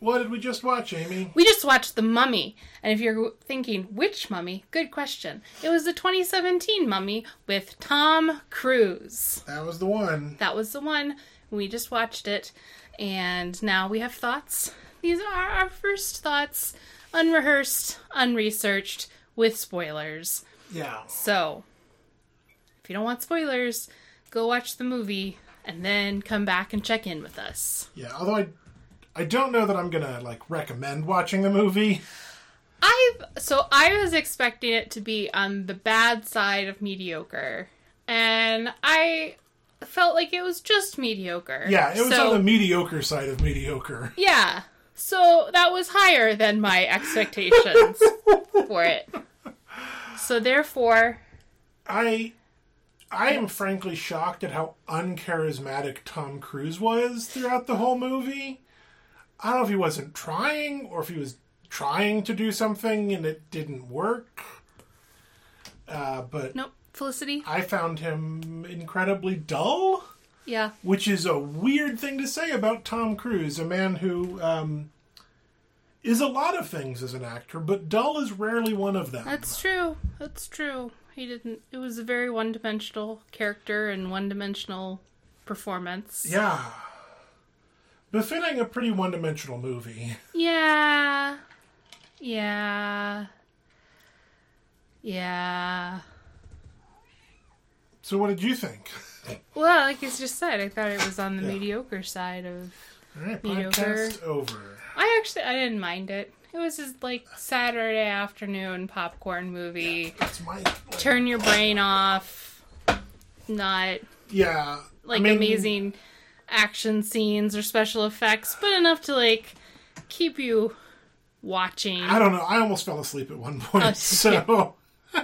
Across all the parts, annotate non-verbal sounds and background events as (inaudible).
What did we just watch, Amy? We just watched The Mummy. And if you're thinking, which mummy? Good question. It was the 2017 Mummy with Tom Cruise. That was the one. That was the one. We just watched it. And now we have thoughts. These are our first thoughts, unrehearsed, unresearched, with spoilers. Yeah. So, if you don't want spoilers, go watch the movie and then come back and check in with us. Yeah. Although I, I don't know that I'm gonna like recommend watching the movie. I've so I was expecting it to be on the bad side of mediocre, and I felt like it was just mediocre. Yeah, it was so, on the mediocre side of mediocre. yeah. So that was higher than my expectations (laughs) for it. So therefore, I I am frankly shocked at how uncharismatic Tom Cruise was throughout the whole movie. I don't know if he wasn't trying or if he was trying to do something and it didn't work. Uh, but nope. Felicity. I found him incredibly dull, Yeah. which is a weird thing to say about Tom Cruise, a man who um, is a lot of things as an actor, but dull is rarely one of them. That's true. That's true. He didn't. It was a very one-dimensional character and one-dimensional performance. Yeah. Befitting a pretty one dimensional movie. Yeah. Yeah. Yeah. So, what did you think? Well, like you just said, I thought it was on the Yeah. mediocre side of. All right, Mediocre. over. I actually I didn't mind it. It was just like Saturday afternoon popcorn movie. That's my. Turn your brain off. Not Yeah. like I mean, amazing action scenes or special effects, but enough to like keep you watching. I don't know. I almost fell asleep at one oh, point. Oh, so, (laughs)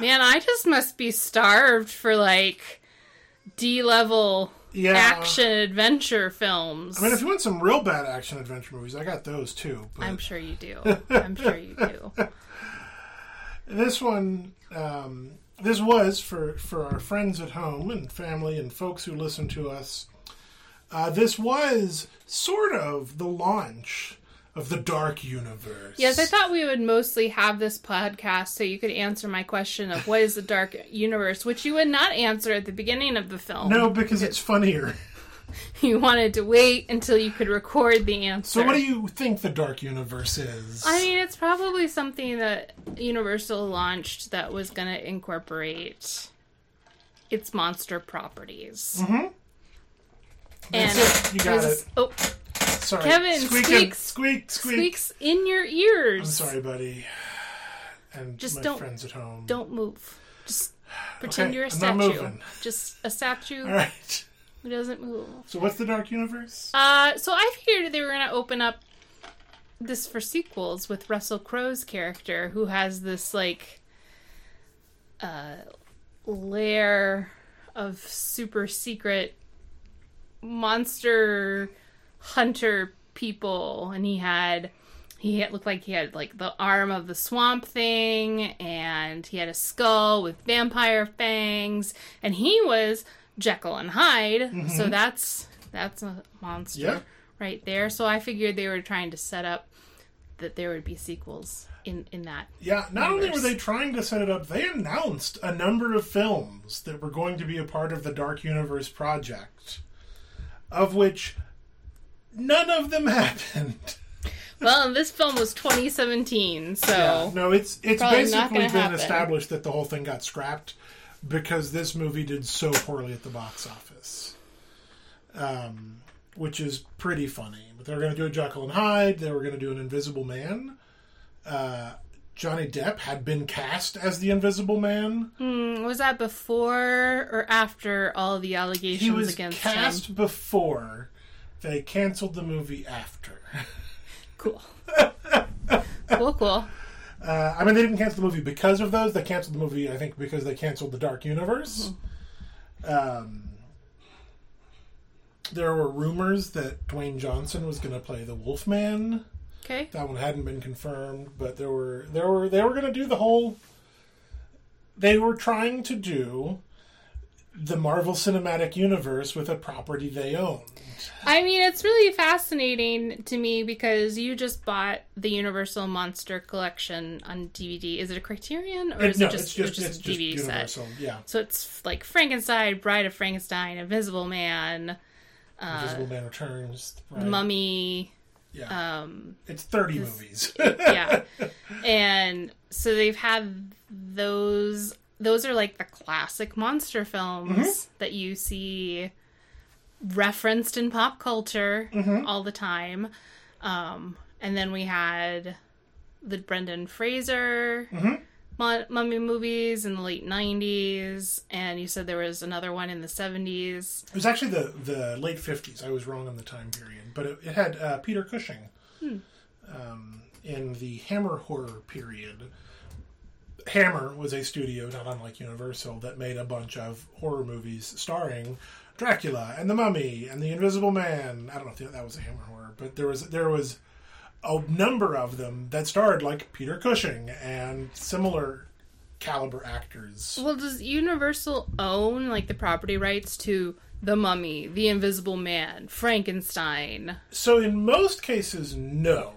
Man, I just must be starved for like D level yeah. action adventure films. I mean, if you want some real bad action adventure movies, I got those too. But (laughs) I'm sure you do. I'm sure you do. This one, um, this was for for our friends at home and family and folks who listen to us. Uh, this was sort of the launch of the Dark Universe. Yes, I thought we would mostly have this podcast so you could answer my question of what is the dark universe, which you would not answer at the beginning of the film. No, because it's funnier. (laughs) (laughs) You wanted to wait until you could record the answer. So, what do you think the Dark Universe is? I mean, it's probably something that Universal launched that was going to incorporate its monster properties. Mm-hmm. And That's it. You got it. Oh, Sorry, Kevin, Squeaking. squeaks. squeak, squeak. squeaks in your ears. I'm sorry, buddy. And Just my don't- friends at home. Don't move. Just (sighs) pretend Okay, you're a I'm statue. Just a statue (laughs) All right. Who doesn't move. So, what's the Dark Universe? Uh, so I figured they were going to open up this for sequels with Russell Crowe's character, who has this like uh, lair of super secret monster hunter people, and he had he had, looked like he had like the arm of the swamp thing, and he had a skull with vampire fangs, and he was Jekyll and Hyde. So mm-hmm. that's that's a monster Yeah. right there. So I figured they were trying to set up that there would be sequels in in that. Yeah, not only were they trying to set it up, they announced a number of films that were going to be a part of the Dark Universe project, of which none of them (laughs) happened. Well, this film was 2017, so Yeah, no, it's it's basically been happen. established that the whole thing got scrapped because this movie did so poorly at the box office, um, which is pretty funny. But they were going to do a Jekyll and Hyde. They were going to do an Invisible Man. Uh, Johnny Depp had been cast as the Invisible Man. Hmm, was that before or after all the allegations He was against cast him? before. They canceled the movie after. (laughs) Cool. cool, cool. Uh, I mean, they didn't cancel the movie because of those. They canceled the movie, I think, because they canceled the Dark Universe. Um, there were rumors that Dwayne Johnson was going to play the Wolfman. Okay. That one hadn't been confirmed, but there were there were they were going to do the whole. They were trying to do the Marvel Cinematic Universe with a property they own. I mean, it's really fascinating to me because you just bought the Universal Monster Collection on DVD. Is it a Criterion or is no, it just, it's just, it's it's just a just DVD set? Universal. Yeah, So it's like Frankenstein, Bride of Frankenstein, Invisible Man, Invisible Man Returns. Right? Mummy. Yeah, Um, it's thirty movies. (laughs) yeah, (laughs) and so they've had those. Those are like the classic monster films Mm-hmm. that you see referenced in pop culture Mm-hmm. all the time. Um, and then we had the Brendan Fraser Mm-hmm. mu- mummy movies in the late '90s, and you said there was another one in the '70s. It was actually the the late fifties. I was wrong on the time period, but it, it had uh, Peter Cushing um, in the Hammer horror period. Hammer was a studio, not unlike Universal, that made a bunch of horror movies starring Dracula and the Mummy and the Invisible Man. I don't know if that was a Hammer horror, but there was there was a number of them that starred like Peter Cushing and similar caliber actors. Well, does Universal own like the property rights to the Mummy, the Invisible Man, Frankenstein? So in most cases, no.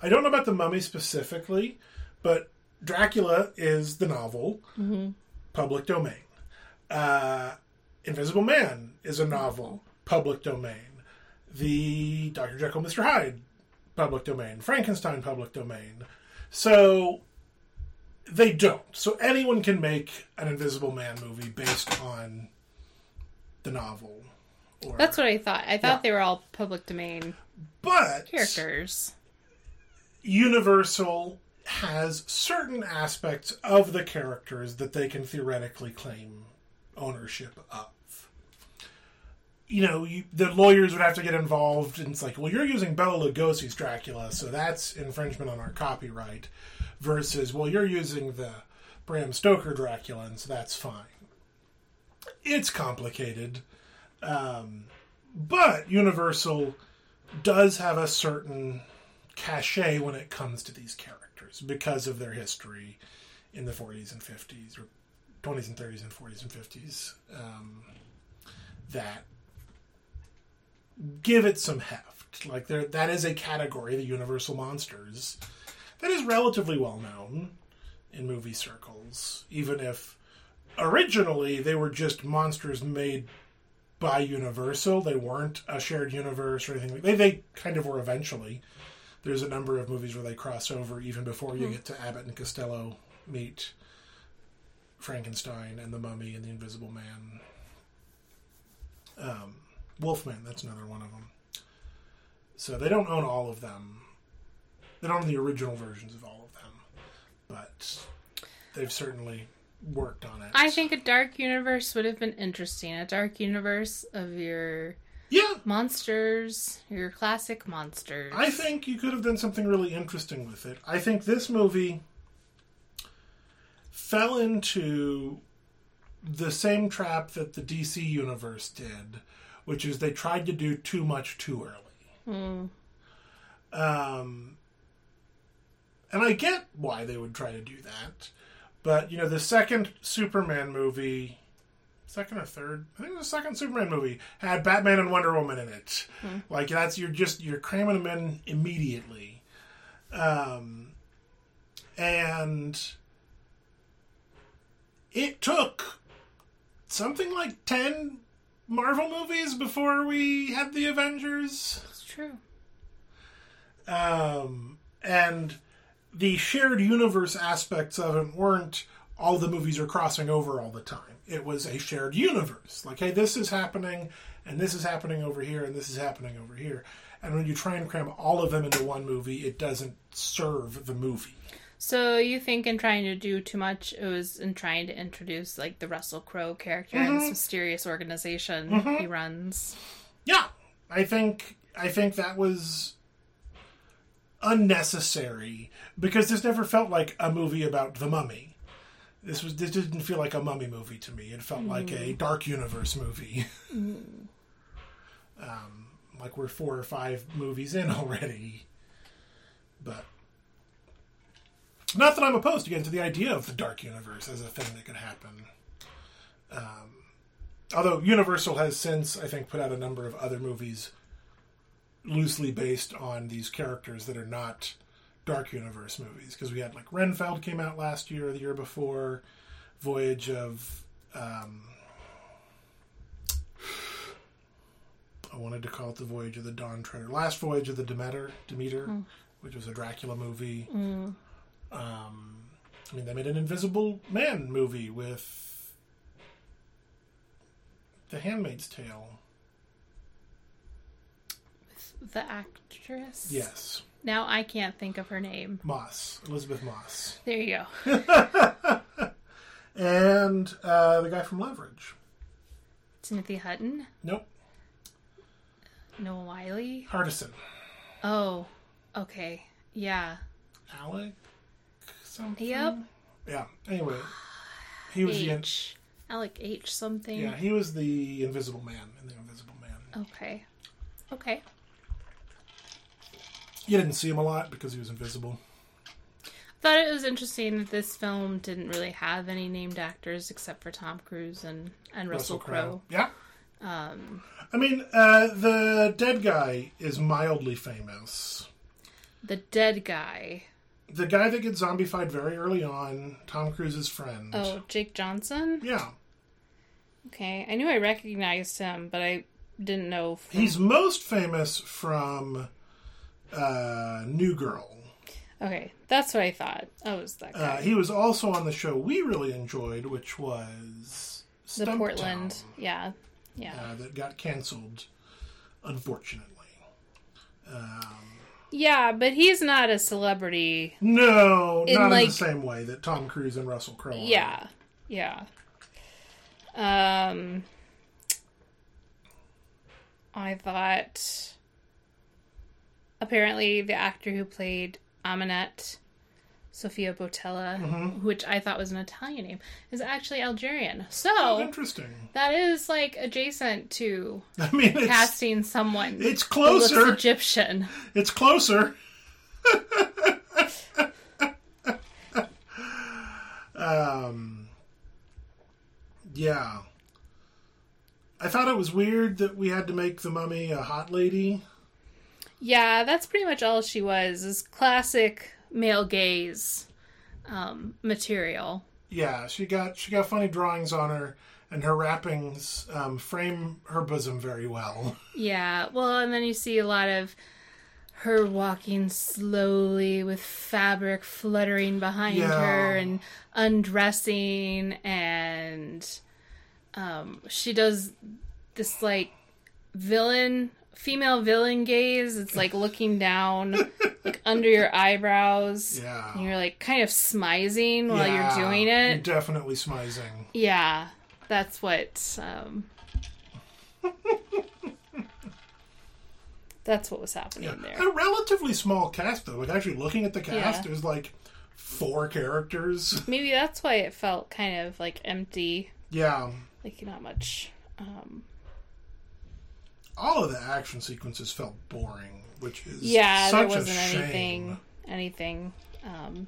I don't know about the mummy specifically, but Dracula is the novel, public domain. Uh, Invisible Man is a novel, public domain. The Dr. Jekyll, Mr. Hyde, public domain. Frankenstein, public domain. So they don't. So anyone can make an Invisible Man movie based on the novel. Or, That's what I thought. I thought Yeah. they were all public domain but characters. Universal has certain aspects of the characters that they can theoretically claim ownership of. You know, you, the lawyers would have to get involved, and it's like, well, you're using Bela Lugosi's Dracula, so that's infringement on our copyright. Versus, well, you're using the Bram Stoker Dracula, and so that's fine. It's complicated, um, but Universal does have a certain cachet when it comes to these characters because of their history in the 40s and 50s, or 20s and 30s and 40s and 50s, um, that give it some heft. Like there, that is a category, the Universal monsters, that is relatively well known in movie circles, even if originally they were just monsters made by Universal. They weren't a shared universe or anything. Like. They they kind of were eventually. There's a number of movies where they cross over even before you get to Abbott and Costello meet Frankenstein and the Mummy and the Invisible Man. Um, Wolfman, that's another one of them. So they don't own all of them. They don't own the original versions of all of them, but they've certainly worked on it. I think a dark universe would have been interesting. A dark universe of your yeah, monsters, your classic monsters. I think you could have done something really interesting with it. I think this movie fell into the same trap that the DC universe did, which is they tried to do too much too early. Mm. Um, and I get why they would try to do that. But, you know, the second Superman movie, second or third, I think it was the second Superman movie, had Batman and Wonder Woman in it. Like, that's, you're just, you're cramming them in immediately. Um, and it took something like 10 Marvel movies before we had the Avengers. It's true. Um, and the shared universe aspects of it weren't all the movies are crossing over all the time. It was a shared universe. Like, hey, this is happening, and this is happening over here, and this is happening over here. And when you try and cram all of them into one movie, it doesn't serve the movie. So you think in trying to do too much, it was in trying to introduce like the Russell Crowe character and this mm-hmm. mysterious organization mm-hmm. he runs. Yeah, I think I think that was unnecessary because this never felt like a movie about the mummy. This was this didn't feel like a mummy movie to me. It felt like a dark universe movie. (laughs) um, like we're four or five movies in (laughs) already, but not that I'm opposed again to the idea of the dark universe as a thing that could happen. Um, although Universal has since, I think, put out a number of other movies loosely based on these characters that are not Dark Universe movies. Because we had like Renfield came out last year or the year before, Voyage of. Um, I wanted to call it the Voyage of the Dawn Treader. Last Voyage of the Demeter, Demeter, which was a Dracula movie. Um, I mean, they made an Invisible Man movie with The Handmaid's Tale. With The actress. Yes, Now I can't think of her name. Moss, Elisabeth Moss, There you go. (laughs) and uh, the guy from Leverage. Timothy Hutton. Nope, Noah Wyle. Hardison, Oh, okay. Yeah. Alec, something. Yep. Yeah. Anyway, he was the H. Alec H. something. yeah he was the Invisible Man in the Invisible Man. Okay. Okay. You didn't see him a lot because he was invisible. I thought it was interesting that this film didn't really have any named actors except for Tom Cruise and, and Russell, Crowe. Yeah. Um, I mean, uh, the dead guy is mildly famous. the dead guy. The guy that gets zombified very early on, Tom Cruise's friend. Oh, Jake Johnson? Yeah. Okay. I knew I recognized him, but I didn't know. From... He's most famous from uh, New Girl. Okay. That's what I thought. Oh, it was that guy. Uh, he was also on the show we really enjoyed, which was the Stumptown, Portland. Yeah. Yeah. uh, that got canceled, unfortunately. Um, yeah, but he's not a celebrity. no, In, not in the same way that Tom Cruise and Russell Crowe. are. Yeah. Yeah. Um I thought apparently the actor who played Ahmanet Sofia Boutella, Mm-hmm. which I thought was an Italian name, is actually Algerian. Oh, So interesting. that is like adjacent to (laughs) I mean, it's casting someone it's closer. Egyptian. It's closer. (laughs) um, yeah. I thought it was weird that we had to make the mummy a hot lady. Yeah, that's pretty much all she was. Is classic male gaze um, material. Yeah, she got she got funny drawings on her, and her wrappings um, frame her bosom very well. (laughs) Yeah, well, and then you see a lot of her walking slowly with fabric fluttering behind Yeah. her and undressing, and um, she does this like villain, female villain gaze. It's like looking down, like under your eyebrows. (laughs) Yeah. And you're like kind of smizing while Yeah, you're doing it. You're definitely smizing. Yeah, that's what. Um, (laughs) that's what was happening there. A relatively small cast, though. Like actually looking at the cast, Yeah. there's like four characters. (laughs) Maybe that's why it felt kind of like empty, yeah. like not much. Um, all of the action sequences felt boring, which is yeah, such there wasn't a shame. anything, anything um,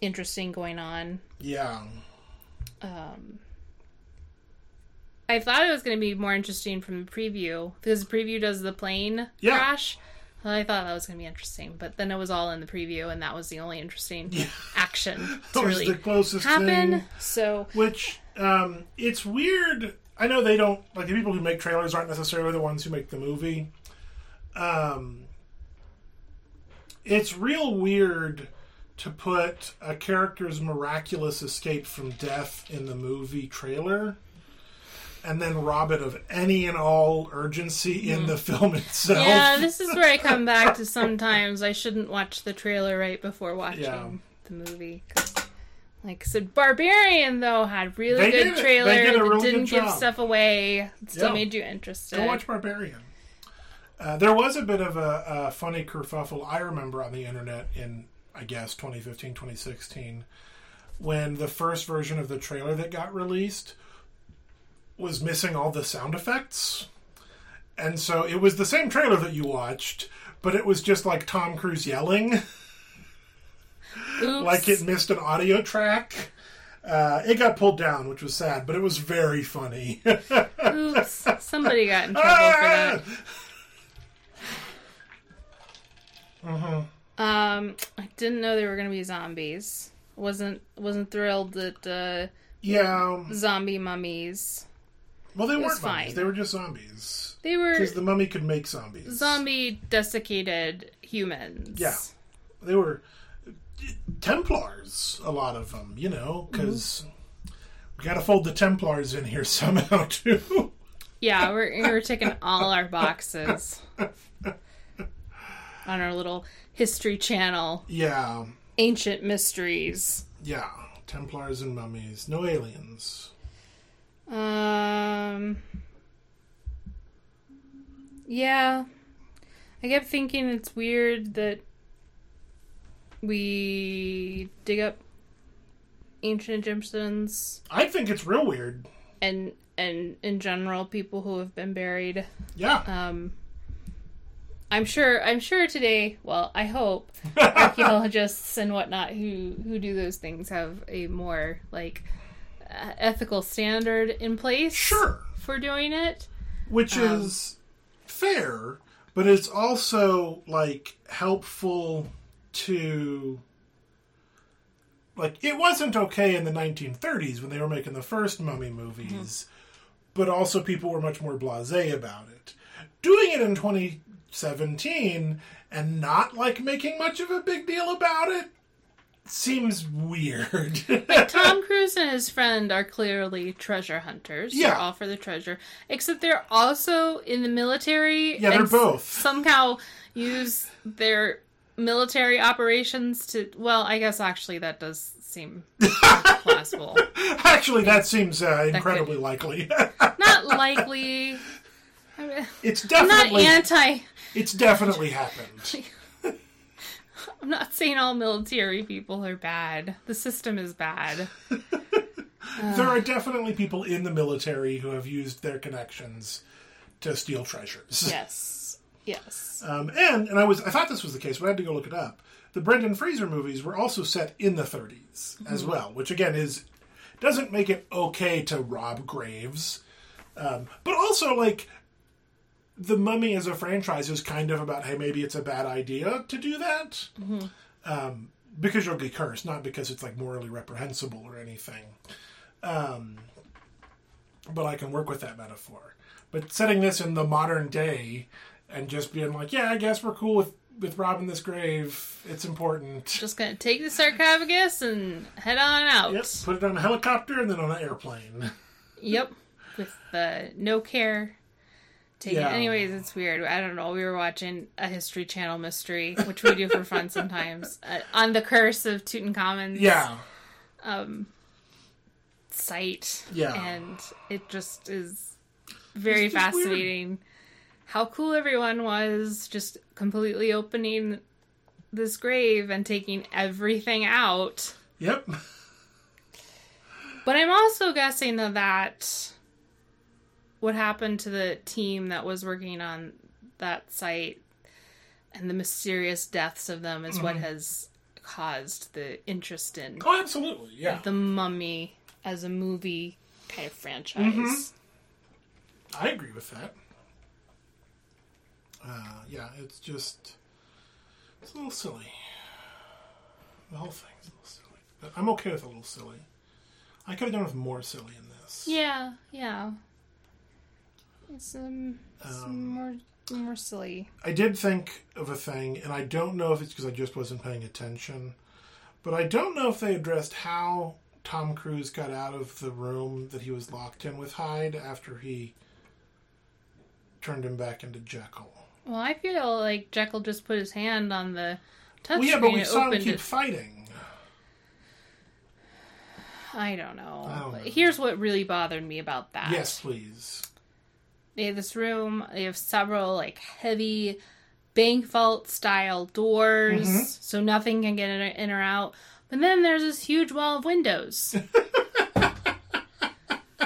interesting going on. Yeah, Um, I thought it was going to be more interesting from the preview because the preview does the plane Yeah. crash. I thought that was going to be interesting, but then it was all in the preview, and that was the only interesting (laughs) action (laughs) that to was really the closest happen. thing. So Which um, it's weird. I know they don't like the people who make trailers aren't necessarily the ones who make the movie. Um, it's real weird to put a character's miraculous escape from death in the movie trailer and then rob it of any and all urgency in the film (laughs) itself. Mm. yeah, this is where I come back to sometimes I shouldn't watch the trailer right before watching Yeah. the movie. 'cause, Like I said, Barbarian though had really They good it. They trailer. did a really didn't good give job. stuff away. Still Yeah. made you interested. Go watch Barbarian. Uh, there was a bit of a, a funny kerfuffle I remember on the internet in, I guess, 2015, 2016, when the first version of the trailer that got released was missing all the sound effects. And so it was the same trailer that you watched, but it was just like Tom Cruise yelling, (laughs) Oops. like it missed an audio track. Uh, it got pulled down, which was sad, but it was very funny. Oops, (laughs) somebody got in trouble for that. Uh-huh. Um, I didn't know there were gonna be zombies. wasn't wasn't thrilled that uh, yeah. zombie mummies. Well, they was weren't mummies. fine. They were just zombies. They were Because the mummy could make zombies. zombie desiccated humans. Yeah. They were Templars, a lot of them, you know, because we got to fold the Templars in here (laughs) somehow, too. Yeah, we're we're taking all our boxes (laughs) on our little history channel. yeah. Ancient mysteries. Yeah. Templars and mummies. No aliens. Um. Yeah, I kept thinking it's weird that we dig up ancient Egyptians I think it's real weird. and and in general people who have been buried. Yeah. Um, I'm sure. I'm sure today. Well, I hope archaeologists and whatnot who who do those things have a more like uh, ethical standard in place. Sure. for doing it. Which Um, is fair, but it's also, like, helpful to. Like, it wasn't okay in the 1930s when they were making the first mummy movies, mm-hmm. but also people were much more blase about it. Doing it in 2017 and not, like, making much of a big deal about it seems weird. (laughs) like Tom Cruise and his friend are clearly treasure hunters. Yeah. They're all for the treasure. Except they're also in the military. Yeah, they're both. Somehow use their military operations to. Well, I guess actually that does seem (laughs) plausible. Actually, that seems uh, incredibly likely. (laughs) Not likely. I mean, it's I'm not anti. it's definitely happened. (laughs) I'm not saying all military people are bad. The system is bad. There are definitely people in the military who have used their connections to steal treasures. Yes. Yes. Um, and and I was I thought this was the case, but I had to go look it up. The Brendan Fraser movies were also set in the 30s as well, which again is doesn't make it okay to rob graves, um, but also like the Mummy as a franchise is kind of about hey maybe it's a bad idea to do that um, because you'll get cursed, not because it's like morally reprehensible or anything. Um, but I can work with that metaphor. But setting this in the modern day and just being like, yeah, I guess we're cool with with robbing this grave. It's important. Just gonna take the sarcophagus and head on out. Yep. Put it on a helicopter and then on an airplane. Yep. With the no care. Taken. Yeah. Anyways, it's weird. I don't know. We were watching a History Channel mystery, which we do for fun (laughs) sometimes, uh, on the curse of Tutankhamun's Yeah. um, site. Yeah. And it just is very It's just weird. How cool everyone was just completely opening this grave and taking everything out. Yep. But I'm also guessing that that what happened to the team that was working on that site and the mysterious deaths of them is what mm-hmm. has caused the interest in Oh, absolutely. Yeah. the mummy as a movie kind of franchise. Mm-hmm. I agree with that. Uh, yeah, it's just it's a little silly. The whole thing's a little silly, but I'm okay with a little silly. I could have done with more silly in this. Yeah, yeah. It's um, some Um, more more silly. I did think of a thing, and I don't know if it's because I just wasn't paying attention, but I don't know if they addressed how Tom Cruise got out of the room that he was locked in with Hyde after he turned him back into Jekyll. Well, I feel like Jekyll just put his hand on the touchscreen Well, yeah, but we saw him keep it. fighting. I don't know. I don't know. Here's what really bothered me about that. Yes, please. They have this room. They have several like heavy bank vault style doors, Mm-hmm. so nothing can get in or out. But then there's this huge wall of windows. (laughs)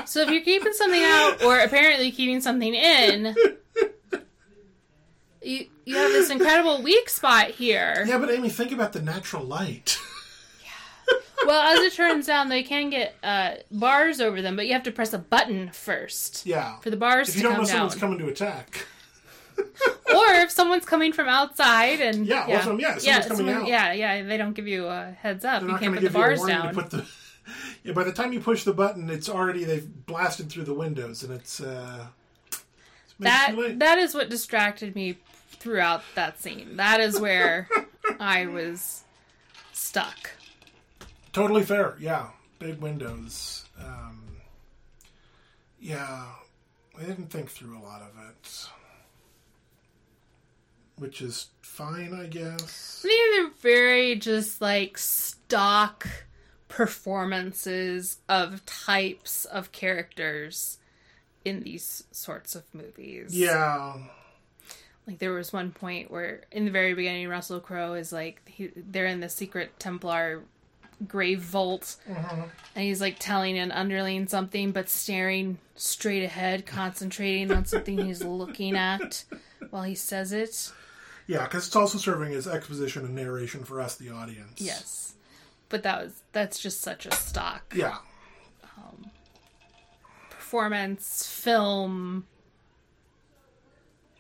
so if you're keeping something out, or apparently keeping something in, you you have this incredible weak spot here. Yeah, but Amy, think about the natural light. (laughs) Well, Well, as it turns out, they can get uh, bars over them, but you have to press a button first Yeah. for the bars If to you don't know down. someone's coming to attack. (laughs) or if someone's coming from outside and Yeah, well, so, yeah, someone's coming out. yeah, yeah, they don't give you a heads up. They're You not can't going to put the give you a bars warning down. to put the. (laughs) Yeah, by the time you push the button, it's already they've blasted through the windows, and it's uh, it's that that is what distracted me throughout that scene. That is where I was stuck. Totally fair. Yeah, big windows. Um, yeah, I didn't think through a lot of it, which is fine, I guess. I think they're very just like stock performances of types of characters in these sorts of movies. Yeah, Like there was one point where in the very beginning Russell Crowe is like he, they're in the secret Templar grave vault mm-hmm. and he's like telling an underling something but staring straight ahead concentrating on something he's (laughs) looking at while he says it. yeah, because it's also serving as exposition and narration for us, the audience. Yes. But that was that's just such a stock Yeah. Um, performance film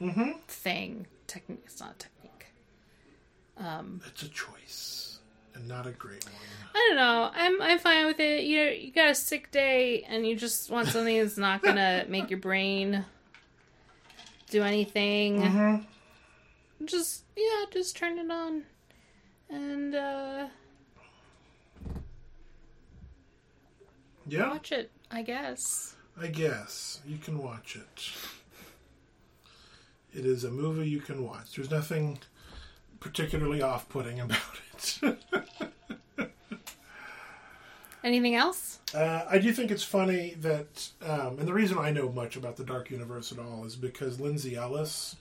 Mm-hmm. thing. Technique it's not technique. It's a choice, and not a great one. I don't know. I'm I'm fine with it. You know, you got a sick day and you just want something that's not gonna (laughs) make your brain do anything. Mm-hmm. Just yeah, just turn it on and uh Yeah, watch it, I guess. I guess you can watch it. It is a movie you can watch. There's nothing particularly off-putting about it. (laughs) Anything else? Uh, I do think it's funny that, um, and the reason I know much about the Dark Universe at all is because Lindsay Ellis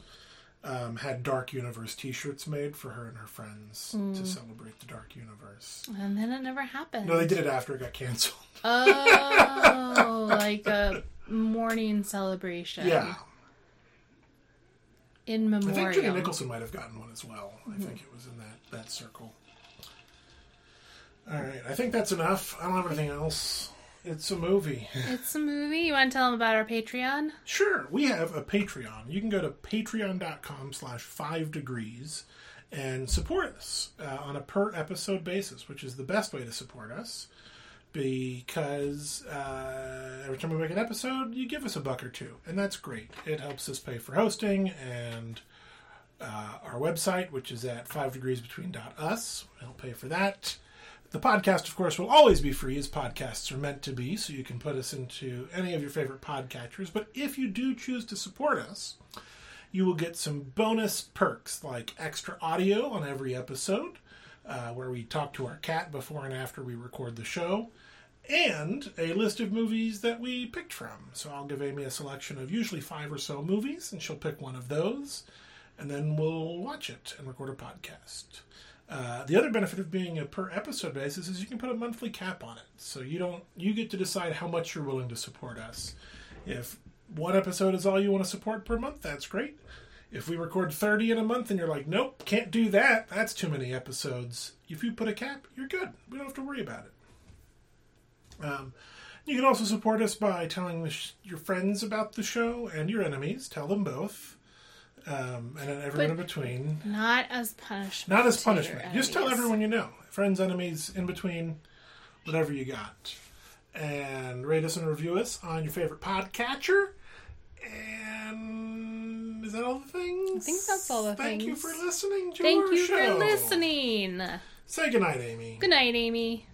um, had Dark Universe T-shirts made for her and her friends to celebrate the Dark Universe. And then it never happened. No, they did it after it got canceled. Oh, like a (laughs) mourning celebration. Yeah, In I think Judy. Nicholson might have gotten one as well. I think it was in that that circle. All right, I think that's enough. I don't have anything else. It's a movie. (laughs) It's a movie. You want to tell them about our Patreon? Sure, we have a Patreon. You can go to patreon.com slash five degrees and support us uh, on a per episode basis, which is the best way to support us because uh, every time we make an episode, you give us a buck or two, and that's great. It helps us pay for hosting and uh, our website, which is at five degrees between dot us. It'll pay for that. The podcast, of course, will always be free as podcasts are meant to be, so you can put us into any of your favorite podcatchers. But if you do choose to support us, you will get some bonus perks like extra audio on every episode, uh, where we talk to our cat before and after we record the show, and a list of movies that we picked from. So I'll give Amy a selection of usually five or so movies, and she'll pick one of those, and then we'll watch it and record a podcast. Uh, the other benefit of being a per episode basis is you can put a monthly cap on it, so you don't you get to decide how much you're willing to support us. If one episode is all you want to support per month, that's great. If we record 30 in a month and you're like, nope, can't do that, that's too many episodes. If you put a cap, you're good. We don't have to worry about it. Um, you can also support us by telling the sh- your friends about the show and your enemies. Tell them both. Um, and then everyone in between. Not as punishment. Not as punishment. Just tell everyone you know. Friends, enemies, in between, whatever you got. And rate us and review us on your favorite podcatcher. And is that all the things? I think that's all the things. Thank you for listening to Thank you show. for listening. Say goodnight, Amy. Good night, Amy.